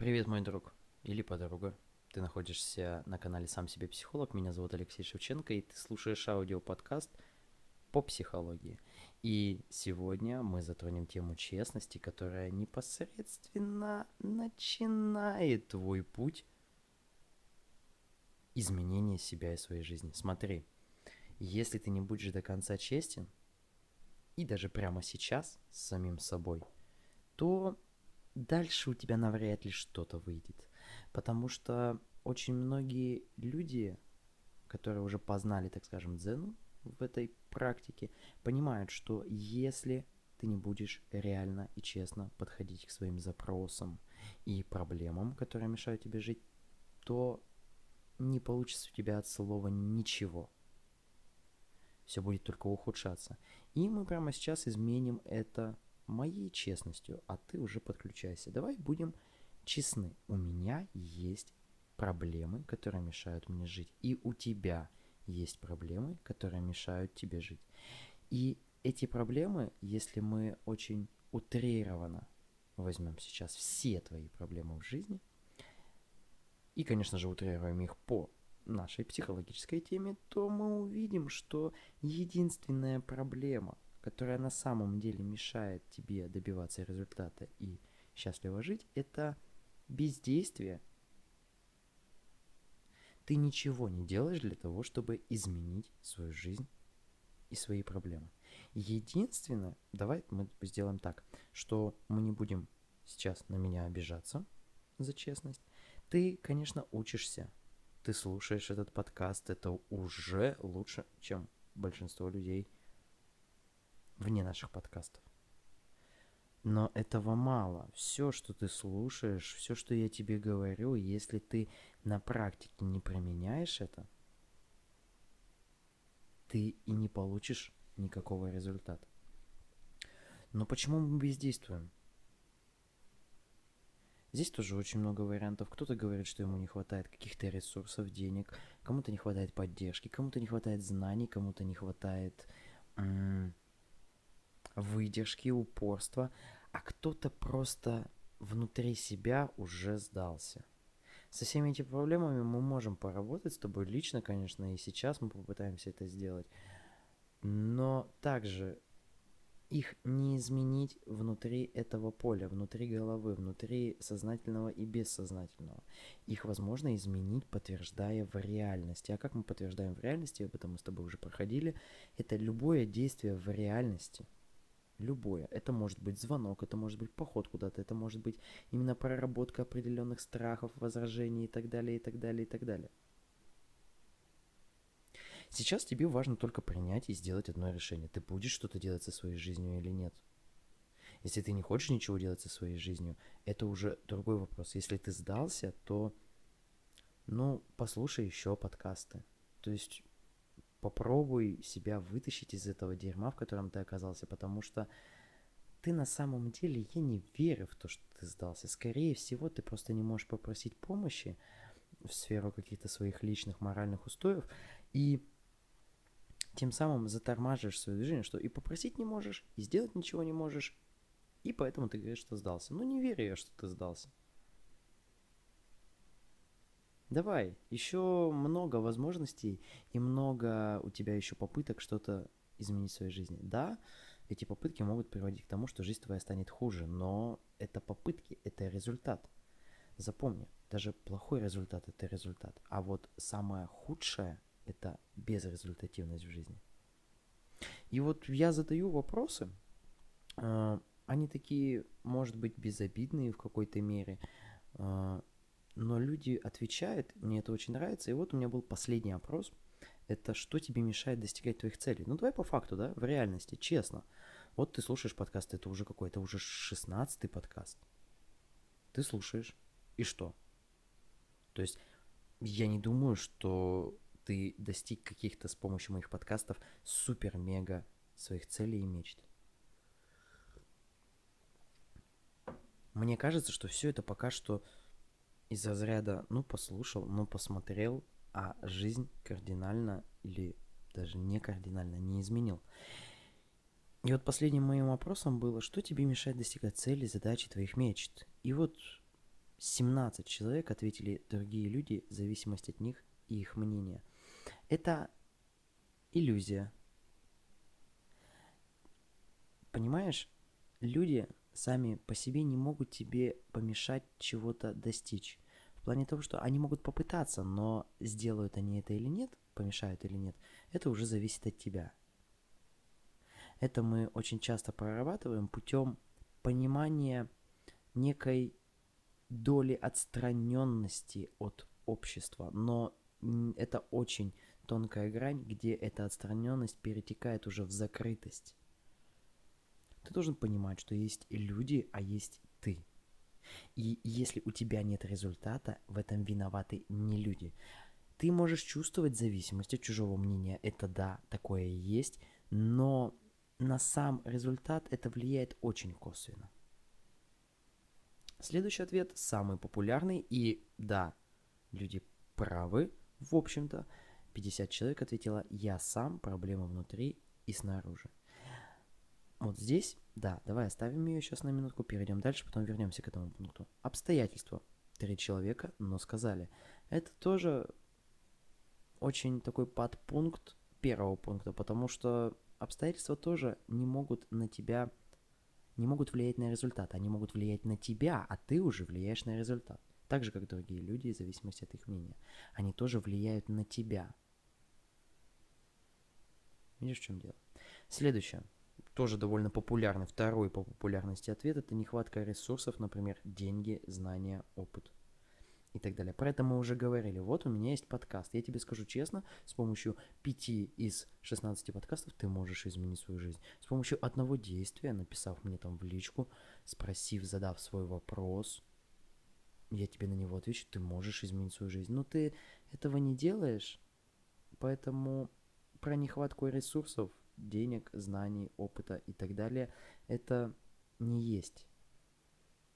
Привет, мой друг или подруга. Ты находишься на канале «Сам себе психолог». Меня зовут Алексей Шевченко, и ты слушаешь аудиоподкаст по психологии. И сегодня мы затронем тему честности, которая непосредственно начинает твой путь изменения себя и своей жизни. Смотри, если ты не будешь до конца честен, и даже прямо сейчас с самим собой, то дальше у тебя навряд ли что-то выйдет. Потому что очень многие люди, которые уже познали, так скажем, дзену в этой практике, понимают, что если ты не будешь реально и честно подходить к своим запросам и проблемам, которые мешают тебе жить, то не получится у тебя от слова ничего. Все будет только ухудшаться. И мы прямо сейчас изменим это моей честностью, а ты уже подключайся. Давай будем честны. У меня есть проблемы, которые мешают мне жить. И у тебя есть проблемы, которые мешают тебе жить. И эти проблемы, если мы очень утрированно возьмем сейчас все твои проблемы в жизни, и, конечно же, утрируем их по нашей психологической теме, то мы увидим, что единственная проблема – которая на самом деле мешает тебе добиваться результата и счастливо жить, это бездействие. Ты ничего не делаешь для того, чтобы изменить свою жизнь и свои проблемы. Единственное, давай мы сделаем так, что мы не будем сейчас на меня обижаться за честность. Ты, конечно, учишься, ты слушаешь этот подкаст, это уже лучше, чем большинство людей – вне наших подкастов. Но этого мало. Все, что ты слушаешь, все, что я тебе говорю, если ты на практике не применяешь это, ты и не получишь никакого результата. Но почему мы бездействуем? Здесь тоже очень много вариантов. Кто-то говорит, что ему не хватает каких-то ресурсов, денег, кому-то не хватает поддержки, кому-то не хватает знаний, кому-то не хватает м- выдержки, упорства, а кто-то просто внутри себя уже сдался. Со всеми этими проблемами мы можем поработать с тобой лично, конечно, и сейчас мы попытаемся это сделать. Но также их не изменить внутри этого поля, внутри головы, внутри сознательного и бессознательного. Их возможно изменить, подтверждая в реальности. А как мы подтверждаем в реальности, об этом мы с тобой уже проходили, это любое действие в реальности – любое. Это может быть звонок, это может быть поход куда-то, это может быть именно проработка определенных страхов, возражений и так далее, и так далее, и так далее. Сейчас тебе важно только принять и сделать одно решение. Ты будешь что-то делать со своей жизнью или нет. Если ты не хочешь ничего делать со своей жизнью, это уже другой вопрос. Если ты сдался, то, ну, послушай еще подкасты. То есть попробуй себя вытащить из этого дерьма, в котором ты оказался, потому что ты на самом деле, я не верю в то, что ты сдался. Скорее всего, ты просто не можешь попросить помощи в сферу каких-то своих личных моральных устоев, и тем самым затормаживаешь свое движение, что и попросить не можешь, и сделать ничего не можешь, и поэтому ты говоришь, что сдался. Ну, не верю я, что ты сдался. Давай, еще много возможностей и много у тебя еще попыток что-то изменить в своей жизни. Да, эти попытки могут приводить к тому, что жизнь твоя станет хуже, но это попытки, это результат. Запомни, даже плохой результат это результат. А вот самое худшее это безрезультативность в жизни. И вот я задаю вопросы, э, они такие, может быть, безобидные в какой-то мере, э, но люди отвечают, мне это очень нравится. И вот у меня был последний опрос. Это что тебе мешает достигать твоих целей? Ну давай по факту, да, в реальности, честно. Вот ты слушаешь подкаст, это уже какой? Это уже шестнадцатый подкаст. Ты слушаешь, и что? То есть я не думаю, что ты достиг каких-то с помощью моих подкастов супер-мега своих целей и мечт. Мне кажется, что все это пока что из разряда «ну послушал, ну посмотрел», а жизнь кардинально или даже не кардинально не изменил. И вот последним моим вопросом было, что тебе мешает достигать цели, задачи твоих мечт? И вот 17 человек ответили другие люди, зависимость от них и их мнения. Это иллюзия. Понимаешь, люди сами по себе не могут тебе помешать чего-то достичь. В плане того, что они могут попытаться, но сделают они это или нет, помешают или нет, это уже зависит от тебя. Это мы очень часто прорабатываем путем понимания некой доли отстраненности от общества, но это очень тонкая грань, где эта отстраненность перетекает уже в закрытость. Ты должен понимать, что есть люди, а есть ты. И если у тебя нет результата, в этом виноваты не люди. Ты можешь чувствовать зависимость от чужого мнения, это да, такое и есть, но на сам результат это влияет очень косвенно. Следующий ответ самый популярный, и да, люди правы, в общем-то. 50 человек ответило «Я сам, проблема внутри и снаружи». Вот здесь, да, давай оставим ее сейчас на минутку, перейдем дальше, потом вернемся к этому пункту. Обстоятельства. Три человека, но сказали. Это тоже очень такой подпункт первого пункта, потому что обстоятельства тоже не могут на тебя, не могут влиять на результат. Они могут влиять на тебя, а ты уже влияешь на результат. Так же, как другие люди, в зависимости от их мнения. Они тоже влияют на тебя. Видишь, в чем дело? Следующее. Тоже довольно популярный, второй по популярности ответ – это нехватка ресурсов, например, деньги, знания, опыт и так далее. Про это мы уже говорили. Вот у меня есть подкаст. Я тебе скажу честно, с помощью 5 из 16 подкастов ты можешь изменить свою жизнь. С помощью одного действия, написав мне там в личку, спросив, задав свой вопрос, я тебе на него отвечу, ты можешь изменить свою жизнь. Но ты этого не делаешь, поэтому про нехватку ресурсов, денег, знаний, опыта и так далее, это не есть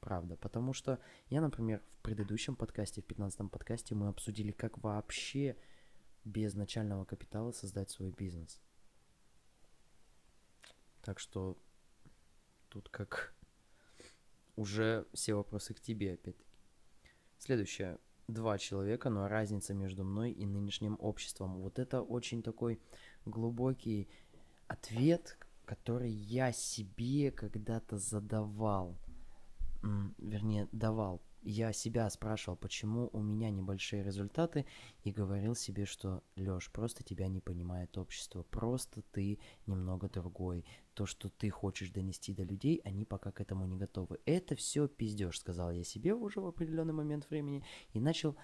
правда. Потому что я, например, в предыдущем подкасте, в 15 подкасте мы обсудили, как вообще без начального капитала создать свой бизнес. Так что тут как уже все вопросы к тебе опять-таки. Следующее. Два человека, но разница между мной и нынешним обществом. Вот это очень такой глубокий ответ, который я себе когда-то задавал вернее, давал. Я себя спрашивал, почему у меня небольшие результаты, и говорил себе, что, Лёш, просто тебя не понимает общество, просто ты немного другой. То, что ты хочешь донести до людей, они пока к этому не готовы. Это все пиздеж, сказал я себе уже в определенный момент времени, и начал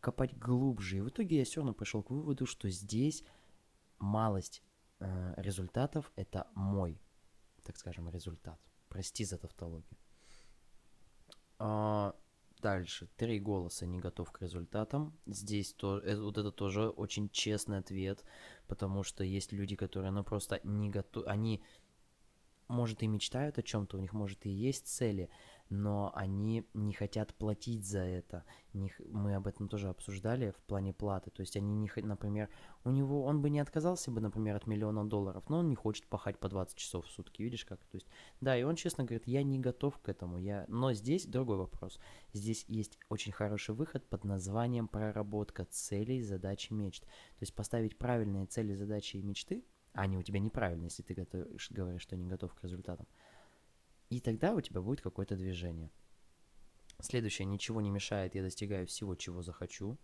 копать глубже. И в итоге я все равно пришел к выводу, что здесь малость результатов это мой, так скажем, результат. Прости за тавтологию. А, дальше. Три голоса не готов к результатам. Здесь то, это, вот это тоже очень честный ответ, потому что есть люди, которые, ну, просто не готовы, они, может, и мечтают о чем-то, у них, может, и есть цели, но они не хотят платить за это. Не, мы об этом тоже обсуждали в плане платы. То есть они не хотят, например, у него, он бы не отказался бы, например, от миллиона долларов, но он не хочет пахать по 20 часов в сутки, видишь как? То есть, да, и он честно говорит, я не готов к этому, я... Но здесь другой вопрос. Здесь есть очень хороший выход под названием проработка целей, задач и мечт. То есть поставить правильные цели, задачи и мечты, а они у тебя неправильные, если ты готовишь, говоришь, что не готов к результатам – и тогда у тебя будет какое-то движение. Следующее, ничего не мешает, я достигаю всего, чего захочу.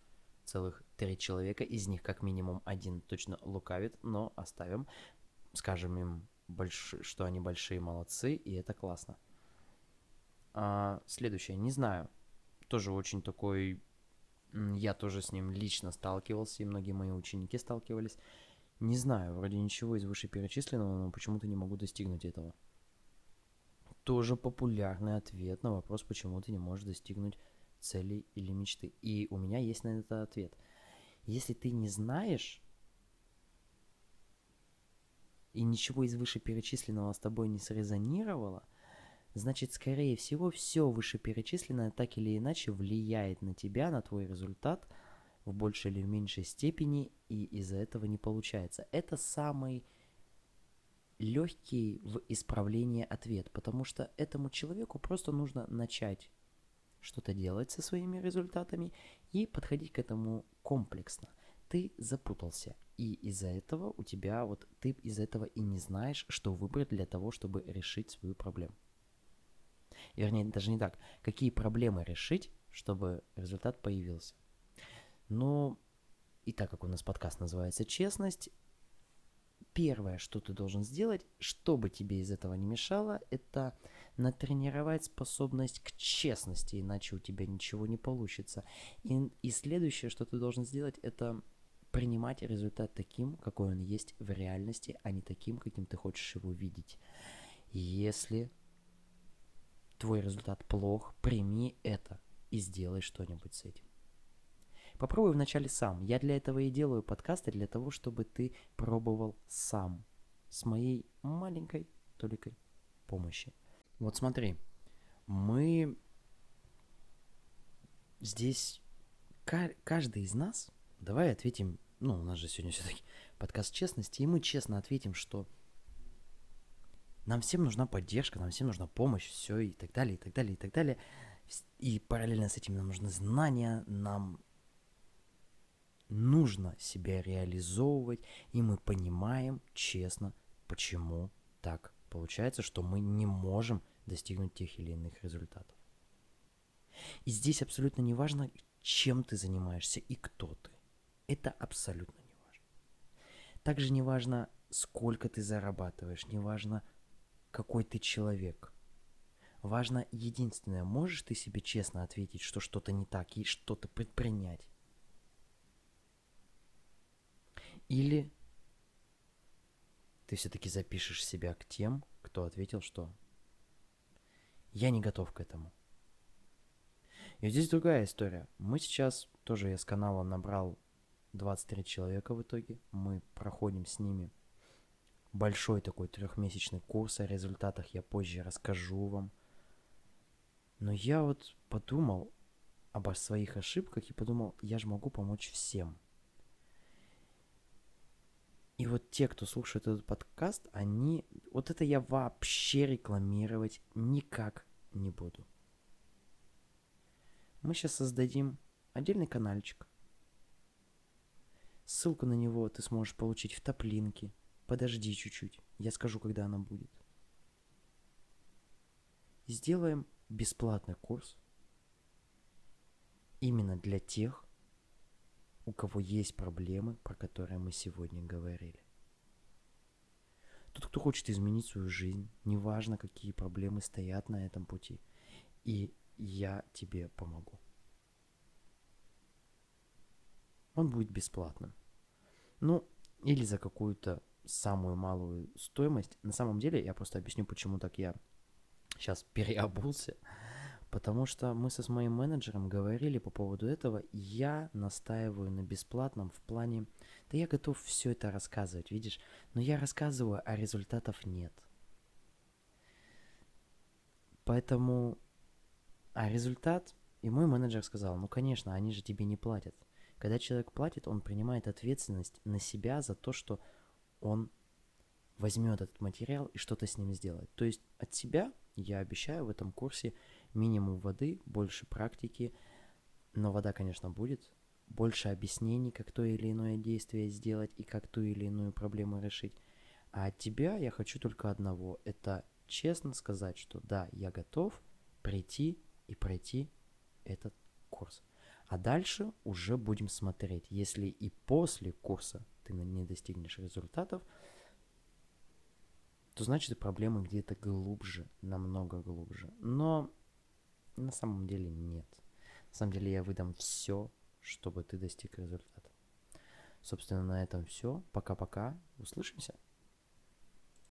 Целых три человека, из них как минимум один точно лукавит, но оставим. Скажем им, больш... что они большие молодцы, и это классно. А, следующее, не знаю. Тоже очень такой... Я тоже с ним лично сталкивался, и многие мои ученики сталкивались. Не знаю, вроде ничего из вышеперечисленного, но почему-то не могу достигнуть этого тоже популярный ответ на вопрос, почему ты не можешь достигнуть целей или мечты. И у меня есть на это ответ. Если ты не знаешь, и ничего из вышеперечисленного с тобой не срезонировало, значит, скорее всего, все вышеперечисленное так или иначе влияет на тебя, на твой результат в большей или в меньшей степени, и из-за этого не получается. Это самый легкий в исправлении ответ, потому что этому человеку просто нужно начать что-то делать со своими результатами и подходить к этому комплексно. Ты запутался, и из-за этого у тебя вот ты из-за этого и не знаешь, что выбрать для того, чтобы решить свою проблему. Вернее, даже не так. Какие проблемы решить, чтобы результат появился. Но и так как у нас подкаст называется «Честность», первое, что ты должен сделать, чтобы тебе из этого не мешало, это натренировать способность к честности, иначе у тебя ничего не получится. И, и следующее, что ты должен сделать, это принимать результат таким, какой он есть в реальности, а не таким, каким ты хочешь его видеть. Если твой результат плох, прими это и сделай что-нибудь с этим. Попробуй вначале сам. Я для этого и делаю подкасты, для того, чтобы ты пробовал сам. С моей маленькой толикой помощи. Вот смотри, мы здесь, каждый из нас, давай ответим, ну, у нас же сегодня все-таки подкаст честности, и мы честно ответим, что нам всем нужна поддержка, нам всем нужна помощь, все и так далее, и так далее, и так далее. И параллельно с этим нам нужны знания, нам нужно себя реализовывать, и мы понимаем честно, почему так получается, что мы не можем достигнуть тех или иных результатов. И здесь абсолютно не важно, чем ты занимаешься и кто ты. Это абсолютно не важно. Также не важно, сколько ты зарабатываешь, не важно, какой ты человек. Важно единственное, можешь ты себе честно ответить, что что-то не так и что-то предпринять. Или ты все-таки запишешь себя к тем, кто ответил, что я не готов к этому. И здесь другая история. Мы сейчас, тоже я с канала набрал 23 человека в итоге. Мы проходим с ними большой такой трехмесячный курс. О результатах я позже расскажу вам. Но я вот подумал об своих ошибках и подумал, я же могу помочь всем. И вот те, кто слушает этот подкаст, они... Вот это я вообще рекламировать никак не буду. Мы сейчас создадим отдельный каналчик. Ссылку на него ты сможешь получить в топлинке. Подожди чуть-чуть, я скажу, когда она будет. Сделаем бесплатный курс именно для тех, у кого есть проблемы, про которые мы сегодня говорили. Тот, кто хочет изменить свою жизнь, неважно, какие проблемы стоят на этом пути, и я тебе помогу. Он будет бесплатным. Ну, или за какую-то самую малую стоимость. На самом деле, я просто объясню, почему так я сейчас переобулся. Потому что мы со с моим менеджером говорили по поводу этого, я настаиваю на бесплатном в плане, да я готов все это рассказывать, видишь, но я рассказываю, а результатов нет. Поэтому, а результат, и мой менеджер сказал, ну конечно, они же тебе не платят. Когда человек платит, он принимает ответственность на себя за то, что он возьмет этот материал и что-то с ним сделает. То есть от себя я обещаю в этом курсе минимум воды, больше практики, но вода, конечно, будет, больше объяснений, как то или иное действие сделать и как ту или иную проблему решить. А от тебя я хочу только одного, это честно сказать, что да, я готов прийти и пройти этот курс. А дальше уже будем смотреть, если и после курса ты не достигнешь результатов, то значит проблемы где-то глубже, намного глубже. Но на самом деле нет. На самом деле я выдам все, чтобы ты достиг результата. Собственно, на этом все. Пока-пока. Услышимся.